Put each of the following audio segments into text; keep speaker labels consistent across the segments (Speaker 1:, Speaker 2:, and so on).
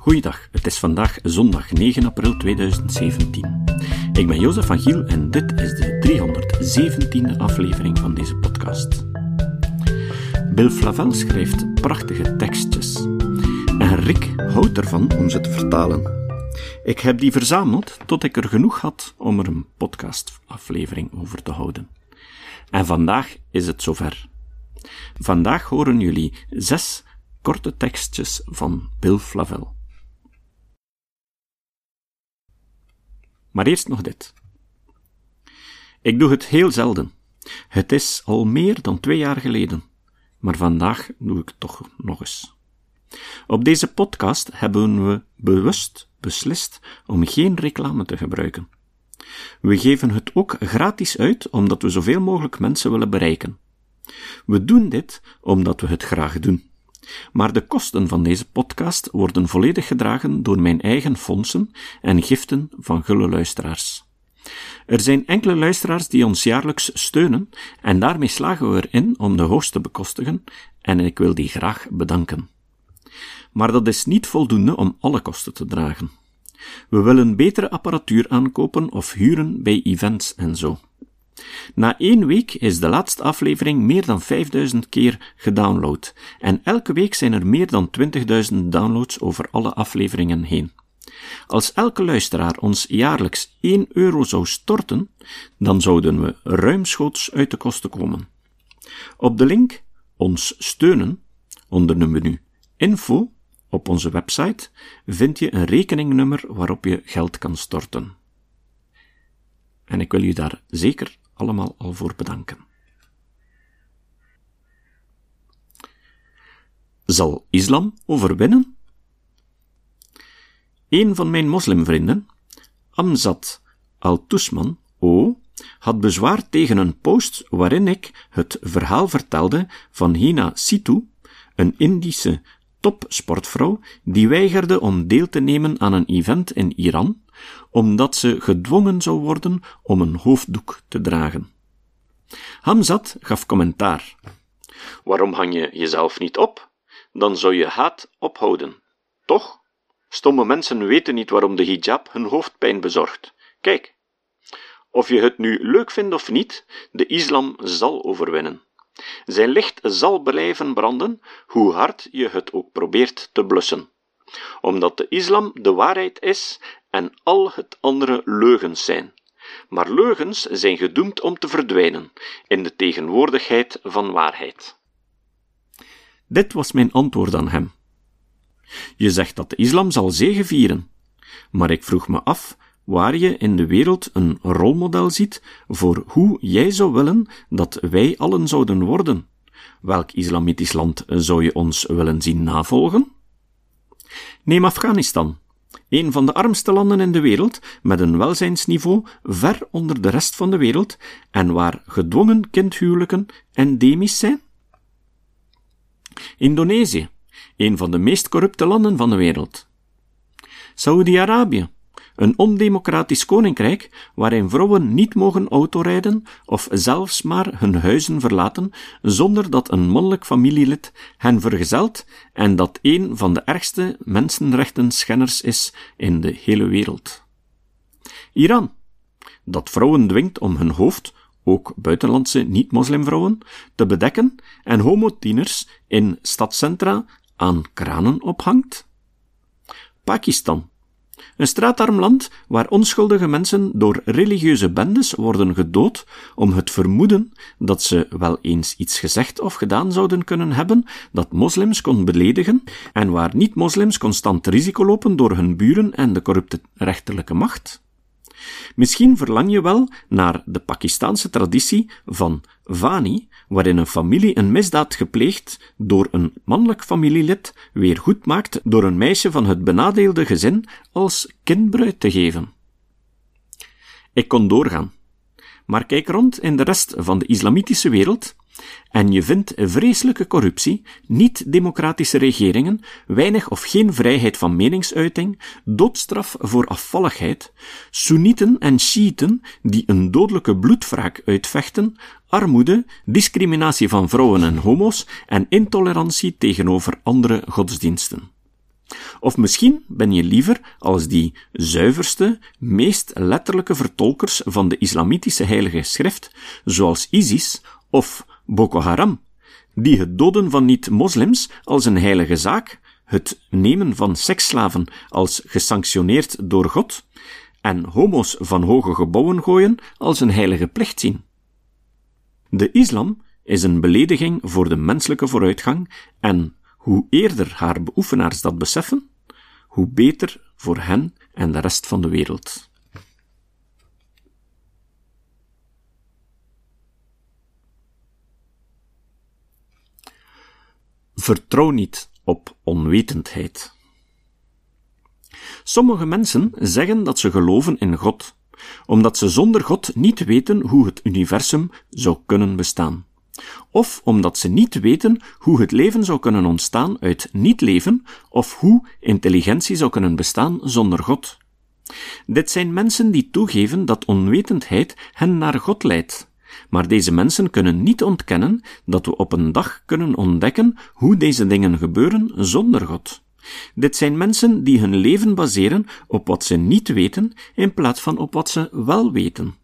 Speaker 1: Goeiedag, het is vandaag zondag 9 april 2017. Ik ben Jozef van Giel en dit is de 317e aflevering van deze podcast. Bill Flavel schrijft prachtige tekstjes. En Rick houdt ervan om ze te vertalen. Ik heb die verzameld tot ik er genoeg had om er een podcastaflevering over te houden. En vandaag is het zover. Vandaag horen jullie zes korte tekstjes van Bill Flavel. Maar eerst nog dit. Ik doe het heel zelden. Het is al meer dan twee jaar geleden, maar vandaag doe ik het toch nog eens. Op deze podcast hebben we bewust beslist om geen reclame te gebruiken. We geven het ook gratis uit omdat we zoveel mogelijk mensen willen bereiken. We doen dit omdat we het graag doen. Maar de kosten van deze podcast worden volledig gedragen door mijn eigen fondsen en giften van gulle luisteraars. Er zijn enkele luisteraars die ons jaarlijks steunen en daarmee slagen we erin om de host te bekostigen en ik wil die graag bedanken. Maar dat is niet voldoende om alle kosten te dragen. We willen betere apparatuur aankopen of huren bij events en zo. Na één week is de laatste aflevering meer dan 5000 keer gedownload en elke week zijn er meer dan 20.000 downloads over alle afleveringen heen. Als elke luisteraar ons jaarlijks 1 euro zou storten, dan zouden we ruimschoots uit de kosten komen. Op de link Ons steunen onder de menu Info op onze website vind je een rekeningnummer waarop je geld kan storten. En ik wil je daar zeker allemaal al voor bedanken. Zal islam overwinnen? Een van mijn moslimvrienden, Amzad al-Tusman, O, had bezwaar tegen een post waarin ik het verhaal vertelde van Hina Situ, een Indische topsportvrouw die weigerde om deel te nemen aan een event in Iran, omdat ze gedwongen zou worden om een hoofddoek te dragen. Hamzat gaf commentaar. Waarom hang je jezelf niet op? Dan zou je haat ophouden. Toch? Stomme mensen weten niet waarom de hijab hun hoofdpijn bezorgt. Kijk. Of je het nu leuk vindt of niet, de islam zal overwinnen. Zijn licht zal blijven branden, hoe hard je het ook probeert te blussen. Omdat de islam de waarheid is en al het andere leugens zijn. Maar leugens zijn gedoemd om te verdwijnen in de tegenwoordigheid van waarheid. Dit was mijn antwoord aan hem. Je zegt dat de islam zal zegevieren, maar ik vroeg me af waar je in de wereld een rolmodel ziet voor hoe jij zou willen dat wij allen zouden worden. Welk islamitisch land zou je ons willen zien navolgen? Neem Afghanistan, een van de armste landen in de wereld, met een welzijnsniveau ver onder de rest van de wereld en waar gedwongen kindhuwelijken endemisch zijn? Indonesië, een van de meest corrupte landen van de wereld. Saudi-Arabië, een ondemocratisch koninkrijk waarin vrouwen niet mogen autorijden of zelfs maar hun huizen verlaten zonder dat een mannelijk familielid hen vergezelt en dat een van de ergste mensenrechtenschenners is in de hele wereld. Iran, dat vrouwen dwingt om hun hoofd, ook buitenlandse niet-moslimvrouwen, te bedekken en homotieners in stadcentra aan kranen ophangt. Pakistan, een straatarm land waar onschuldige mensen door religieuze bendes worden gedood om het vermoeden dat ze wel eens iets gezegd of gedaan zouden kunnen hebben dat moslims kon beledigen en waar niet-moslims constant risico lopen door hun buren en de corrupte rechterlijke macht. Misschien verlang je wel naar de Pakistaanse traditie van Vani, waarin een familie een misdaad gepleegd door een mannelijk familielid weer goed maakt door een meisje van het benadeelde gezin als kindbruid te geven. Ik kon doorgaan. Maar kijk rond in de rest van de islamitische wereld en je vindt vreselijke corruptie, niet-democratische regeringen, weinig of geen vrijheid van meningsuiting, doodstraf voor afvalligheid, Soenieten en Shiiten die een dodelijke bloedwraak uitvechten, armoede, discriminatie van vrouwen en homo's en intolerantie tegenover andere godsdiensten. Of misschien ben je liever als die zuiverste, meest letterlijke vertolkers van de islamitische heilige schrift, zoals ISIS of Boko Haram, die het doden van niet-moslims als een heilige zaak, het nemen van seksslaven als gesanctioneerd door God, en homo's van hoge gebouwen gooien als een heilige plicht zien. De islam is een belediging voor de menselijke vooruitgang en hoe eerder haar beoefenaars dat beseffen, hoe beter voor hen en de rest van de wereld. Vertrouw niet op onwetendheid. Sommige mensen zeggen dat ze geloven in God, omdat ze zonder God niet weten hoe het universum zou kunnen bestaan. Of omdat ze niet weten hoe het leven zou kunnen ontstaan uit niet-leven, of hoe intelligentie zou kunnen bestaan zonder God. Dit zijn mensen die toegeven dat onwetendheid hen naar God leidt. Maar deze mensen kunnen niet ontkennen dat we op een dag kunnen ontdekken hoe deze dingen gebeuren zonder God. Dit zijn mensen die hun leven baseren op wat ze niet weten in plaats van op wat ze wel weten.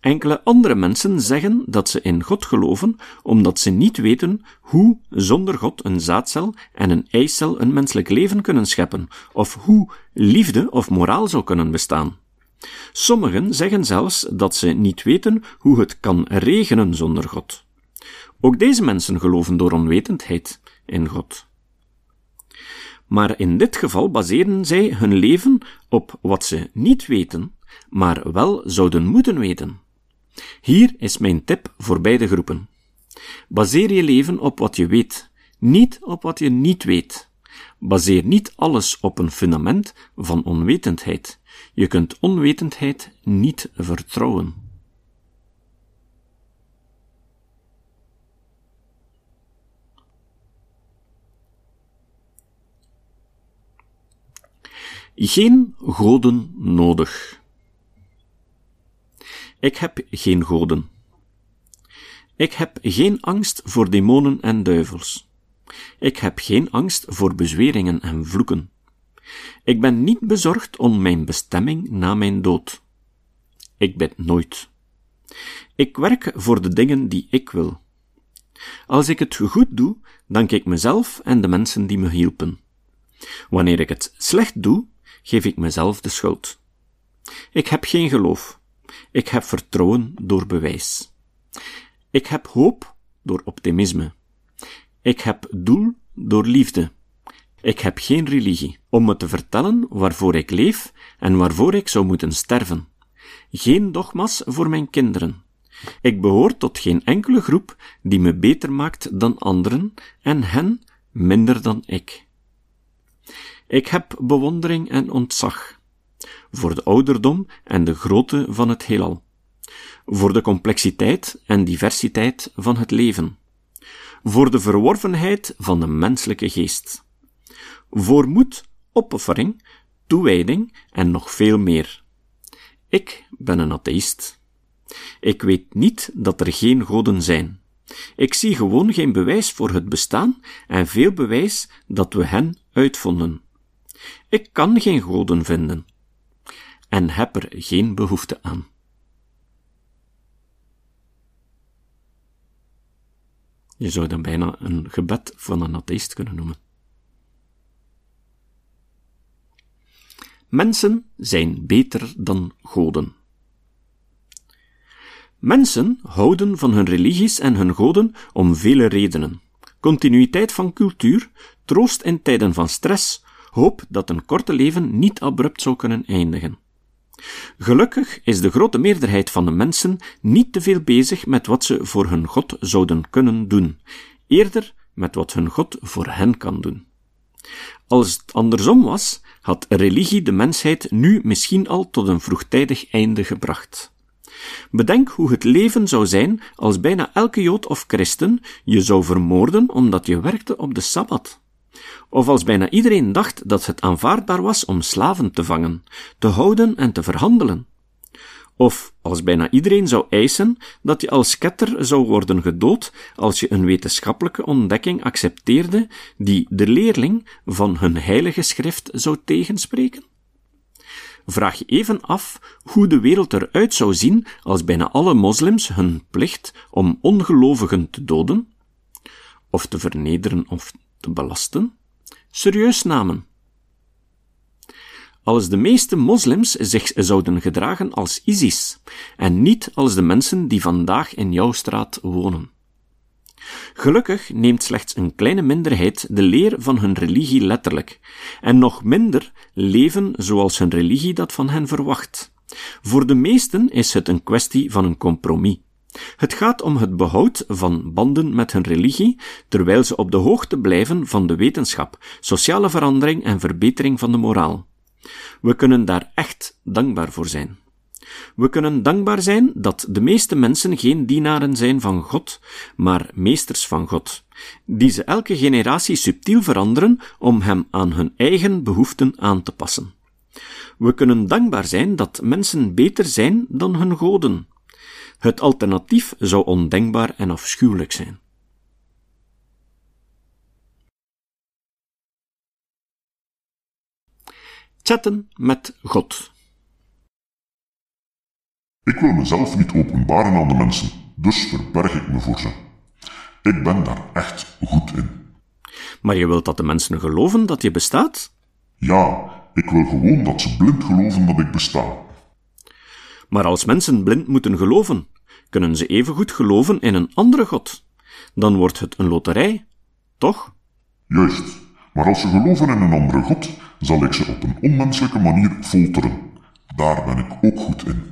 Speaker 1: Enkele andere mensen zeggen dat ze in God geloven omdat ze niet weten hoe zonder God een zaadcel en een eicel een menselijk leven kunnen scheppen, of hoe liefde of moraal zou kunnen bestaan. Sommigen zeggen zelfs dat ze niet weten hoe het kan regenen zonder God. Ook deze mensen geloven door onwetendheid in God. Maar in dit geval baseren zij hun leven op wat ze niet weten, maar wel zouden moeten weten. Hier is mijn tip voor beide groepen. Baseer je leven op wat je weet, niet op wat je niet weet. Baseer niet alles op een fundament van onwetendheid. Je kunt onwetendheid niet vertrouwen. Geen goden nodig. Ik heb geen goden. Ik heb geen angst voor demonen en duivels. Ik heb geen angst voor bezweringen en vloeken. Ik ben niet bezorgd om mijn bestemming na mijn dood. Ik bid nooit. Ik werk voor de dingen die ik wil. Als ik het goed doe, dank ik mezelf en de mensen die me hielpen. Wanneer ik het slecht doe, geef ik mezelf de schuld. Ik heb geen geloof. Ik heb vertrouwen door bewijs. Ik heb hoop door optimisme. Ik heb doel door liefde. Ik heb geen religie om me te vertellen waarvoor ik leef en waarvoor ik zou moeten sterven. Geen dogma's voor mijn kinderen. Ik behoor tot geen enkele groep die me beter maakt dan anderen en hen minder dan ik. Ik heb bewondering en ontzag voor de ouderdom en de grootte van het heelal, voor de complexiteit en diversiteit van het leven, voor de verworvenheid van de menselijke geest, voor moed, opoffering, toewijding en nog veel meer. Ik ben een atheïst. Ik weet niet dat er geen goden zijn. Ik zie gewoon geen bewijs voor het bestaan en veel bewijs dat we hen uitvonden. Ik kan geen goden vinden en heb er geen behoefte aan. Je zou dan bijna een gebed van een atheïst kunnen noemen. Mensen zijn beter dan goden. Mensen houden van hun religies en hun goden om vele redenen. Continuïteit van cultuur, troost in tijden van stress, hoop dat een korte leven niet abrupt zou kunnen eindigen. Gelukkig is de grote meerderheid van de mensen niet te veel bezig met wat ze voor hun God zouden kunnen doen, eerder met wat hun God voor hen kan doen. Als het andersom was, had religie de mensheid nu misschien al tot een vroegtijdig einde gebracht. Bedenk hoe het leven zou zijn als bijna elke Jood of christen je zou vermoorden omdat je werkte op de Sabbat. Of als bijna iedereen dacht dat het aanvaardbaar was om slaven te vangen, te houden en te verhandelen. Of als bijna iedereen zou eisen dat je als ketter zou worden gedood als je een wetenschappelijke ontdekking accepteerde die de leerling van hun heilige schrift zou tegenspreken? Vraag je even af hoe de wereld eruit zou zien als bijna alle moslims hun plicht om ongelovigen te doden, of te vernederen of te belasten, serieus namen. Als de meeste moslims zich zouden gedragen als ISIS en niet als de mensen die vandaag in jouw straat wonen. Gelukkig neemt slechts een kleine minderheid de leer van hun religie letterlijk, en nog minder leven zoals hun religie dat van hen verwacht. Voor de meesten is het een kwestie van een compromis. Het gaat om het behoud van banden met hun religie, terwijl ze op de hoogte blijven van de wetenschap, sociale verandering en verbetering van de moraal. We kunnen daar echt dankbaar voor zijn. We kunnen dankbaar zijn dat de meeste mensen geen dienaren zijn van God, maar meesters van God, die ze elke generatie subtiel veranderen om hem aan hun eigen behoeften aan te passen. We kunnen dankbaar zijn dat mensen beter zijn dan hun goden. Het alternatief zou ondenkbaar en afschuwelijk zijn. Chatten met God.
Speaker 2: Ik wil mezelf niet openbaren aan de mensen, dus verberg ik me voor ze. Ik ben daar echt goed in.
Speaker 1: Maar je wilt dat de mensen geloven dat je bestaat?
Speaker 2: Ja, ik wil gewoon dat ze blind geloven dat ik besta.
Speaker 1: Maar als mensen blind moeten geloven, kunnen ze evengoed geloven in een andere God. Dan wordt het een loterij, toch?
Speaker 2: Juist, maar als ze geloven in een andere God, zal ik ze op een onmenselijke manier folteren. Daar ben ik ook goed in.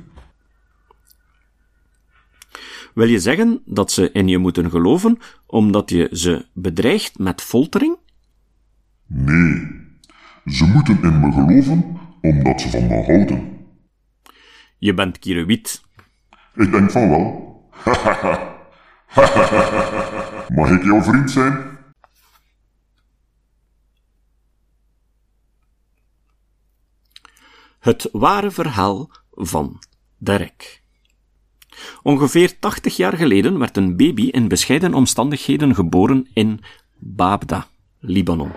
Speaker 1: Wil je zeggen dat ze in je moeten geloven omdat je ze bedreigt met foltering?
Speaker 2: Nee, ze moeten in me geloven omdat ze van me houden.
Speaker 1: Je bent Kierewiet.
Speaker 2: Ik denk van wel. Mag ik jouw vriend zijn?
Speaker 1: Het ware verhaal van Derek. Ongeveer 80 jaar geleden werd een baby in bescheiden omstandigheden geboren in Babda, Libanon.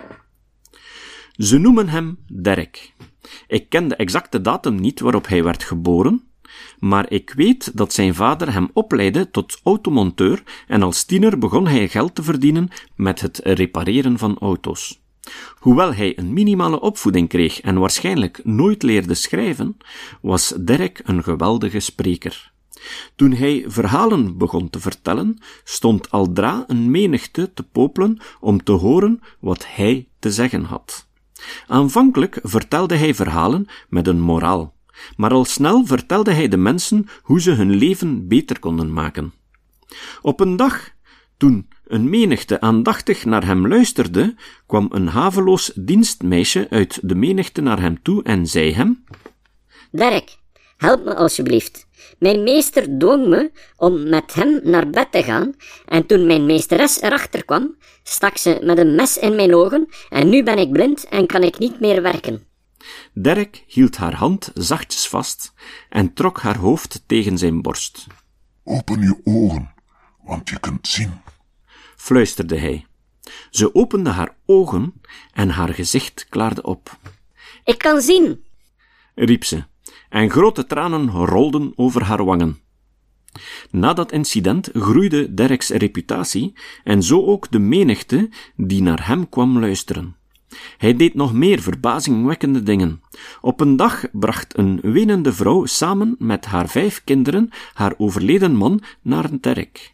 Speaker 1: Ze noemen hem Derek. Ik ken de exacte datum niet waarop hij werd geboren, maar ik weet dat zijn vader hem opleidde tot automonteur en als tiener begon hij geld te verdienen met het repareren van auto's. Hoewel hij een minimale opvoeding kreeg en waarschijnlijk nooit leerde schrijven, was Derek een geweldige spreker. Toen hij verhalen begon te vertellen, stond aldra een menigte te popelen om te horen wat hij te zeggen had. Aanvankelijk vertelde hij verhalen met een moraal, maar al snel vertelde hij de mensen hoe ze hun leven beter konden maken. Op een dag, toen een menigte aandachtig naar hem luisterde, kwam een haveloos dienstmeisje uit de menigte naar hem toe en zei hem:
Speaker 3: Derek, help me alsjeblieft. Mijn meester dwong me om met hem naar bed te gaan, en toen mijn meesteres erachter kwam, stak ze met een mes in mijn ogen, en nu ben ik blind en kan ik niet meer werken.
Speaker 1: Derek hield haar hand zachtjes vast en trok haar hoofd tegen zijn borst.
Speaker 2: Open je ogen, want je kunt zien.
Speaker 1: Fluisterde hij. Ze opende haar ogen en haar gezicht klaarde op.
Speaker 3: Ik kan zien,
Speaker 1: riep ze, en grote tranen rolden over haar wangen. Na dat incident groeide Derek's reputatie en zo ook de menigte die naar hem kwam luisteren. Hij deed nog meer verbazingwekkende dingen. Op een dag bracht een wenende vrouw samen met haar vijf kinderen haar overleden man naar Derek.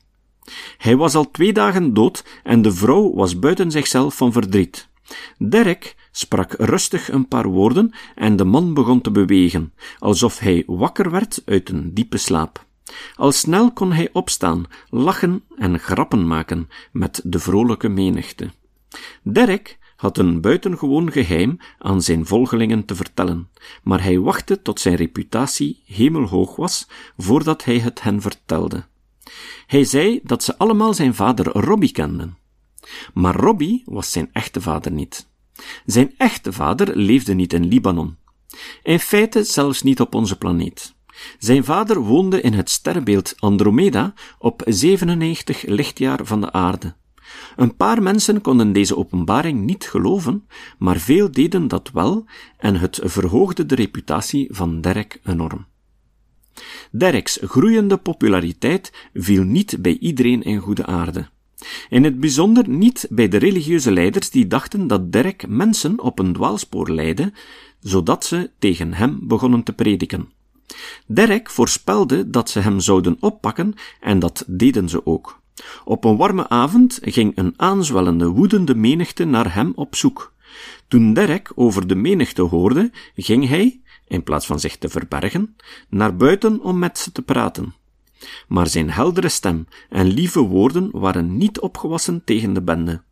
Speaker 1: Hij was al twee dagen dood en de vrouw was buiten zichzelf van verdriet. Derek sprak rustig een paar woorden en de man begon te bewegen, alsof hij wakker werd uit een diepe slaap. Al snel kon hij opstaan, lachen en grappen maken met de vrolijke menigte. Derek had een buitengewoon geheim aan zijn volgelingen te vertellen, maar hij wachtte tot zijn reputatie hemelhoog was voordat hij het hen vertelde. Hij zei dat ze allemaal zijn vader Robbie kenden. Maar Robbie was zijn echte vader niet. Zijn echte vader leefde niet in Libanon. In feite zelfs niet op onze planeet. Zijn vader woonde in het sterrenbeeld Andromeda op 97 lichtjaar van de aarde. Een paar mensen konden deze openbaring niet geloven, maar veel deden dat wel en het verhoogde de reputatie van Derek enorm. Dereks groeiende populariteit viel niet bij iedereen in goede aarde. In het bijzonder niet bij de religieuze leiders die dachten dat Derek mensen op een dwaalspoor leidde, zodat ze tegen hem begonnen te prediken. Derek voorspelde dat ze hem zouden oppakken en dat deden ze ook. Op een warme avond ging een aanzwellende, woedende menigte naar hem op zoek. Toen Derek over de menigte hoorde, ging hij, in plaats van zich te verbergen, naar buiten om met ze te praten. Maar zijn heldere stem en lieve woorden waren niet opgewassen tegen de bende.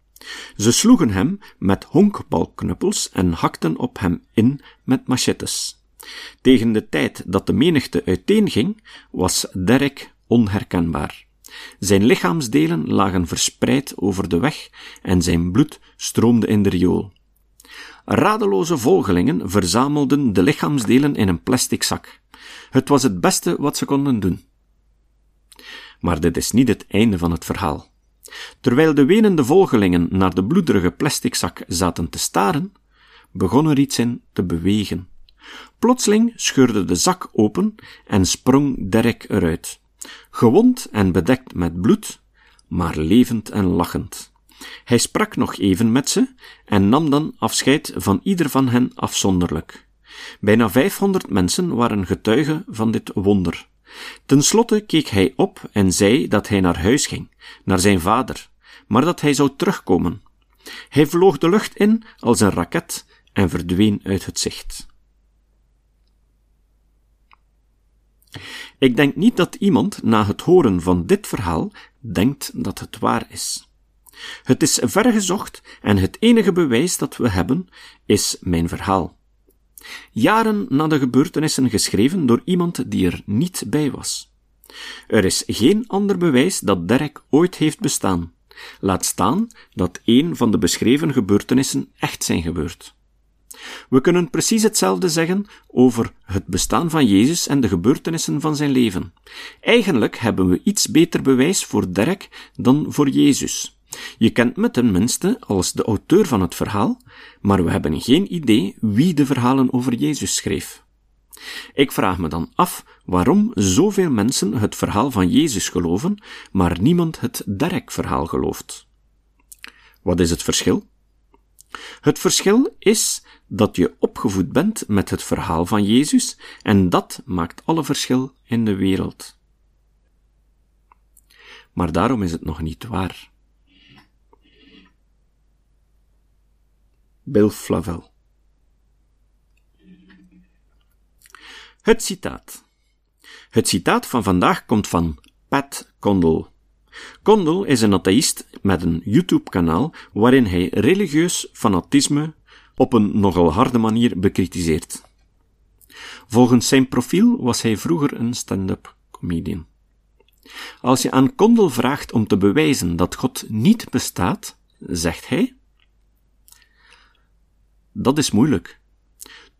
Speaker 1: Ze sloegen hem met honkbalknuppels en hakten op hem in met machetes. Tegen de tijd dat de menigte uiteenging, was Derek onherkenbaar. Zijn lichaamsdelen lagen verspreid over de weg en zijn bloed stroomde in de riool. Radeloze volgelingen verzamelden de lichaamsdelen in een plastic zak. Het was het beste wat ze konden doen. Maar dit is niet het einde van het verhaal. Terwijl de wenende volgelingen naar de bloederige plastic zak zaten te staren, begon er iets in te bewegen. Plotseling scheurde de zak open en sprong Derek eruit. Gewond en bedekt met bloed, maar levend en lachend. Hij sprak nog even met ze en nam dan afscheid van ieder van hen afzonderlijk. Bijna vijfhonderd mensen waren getuigen van dit wonder. Ten slotte keek hij op en zei dat hij naar huis ging, naar zijn vader, maar dat hij zou terugkomen. Hij vloog de lucht in als een raket en verdween uit het zicht. Ik denk niet dat iemand na het horen van dit verhaal denkt dat het waar is. Het is vergezocht en het enige bewijs dat we hebben is mijn verhaal. Jaren na de gebeurtenissen geschreven door iemand die er niet bij was. Er is geen ander bewijs dat Derek ooit heeft bestaan. Laat staan dat een van de beschreven gebeurtenissen echt zijn gebeurd. We kunnen precies hetzelfde zeggen over het bestaan van Jezus en de gebeurtenissen van zijn leven. Eigenlijk hebben we iets beter bewijs voor Derek dan voor Jezus. Je kent me tenminste als de auteur van het verhaal, maar we hebben geen idee wie de verhalen over Jezus schreef. Ik vraag me dan af waarom zoveel mensen het verhaal van Jezus geloven, maar niemand het Derek-verhaal gelooft. Wat is het verschil? Het verschil is dat je opgevoed bent met het verhaal van Jezus en dat maakt alle verschil in de wereld. Maar daarom is het nog niet waar. Bill Flavel Het citaat. Het citaat van vandaag komt van Pat Condell. Condell is een atheïst met een YouTube-kanaal waarin hij religieus fanatisme op een nogal harde manier bekritiseert. Volgens zijn profiel was hij vroeger een stand-up comedian. Als je aan Condell vraagt om te bewijzen dat God niet bestaat, zegt hij: Dat is moeilijk.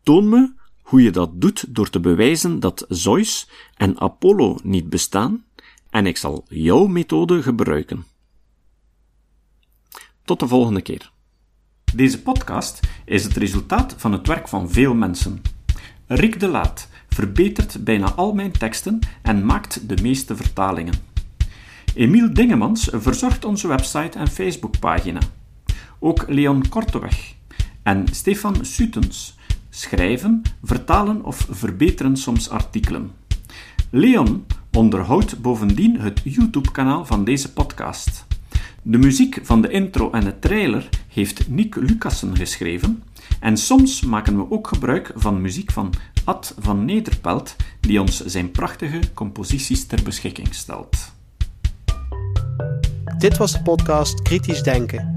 Speaker 1: Toon me hoe je dat doet door te bewijzen dat Zeus en Apollo niet bestaan, en ik zal jouw methode gebruiken. Tot de volgende keer. Deze podcast is het resultaat van het werk van veel mensen. Rick de Laat verbetert bijna al mijn teksten en maakt de meeste vertalingen. Emiel Dingemans verzorgt onze website en Facebookpagina. Ook Leon Korteweg en Stefan Sutens schrijven, vertalen of verbeteren soms artikelen. Leon onderhoudt bovendien het YouTube-kanaal van deze podcast. De muziek van de intro en de trailer heeft Nick Lucassen geschreven en soms maken we ook gebruik van muziek van Ad van Nederpelt, die ons zijn prachtige composities ter beschikking stelt.
Speaker 4: Dit was de podcast Kritisch Denken.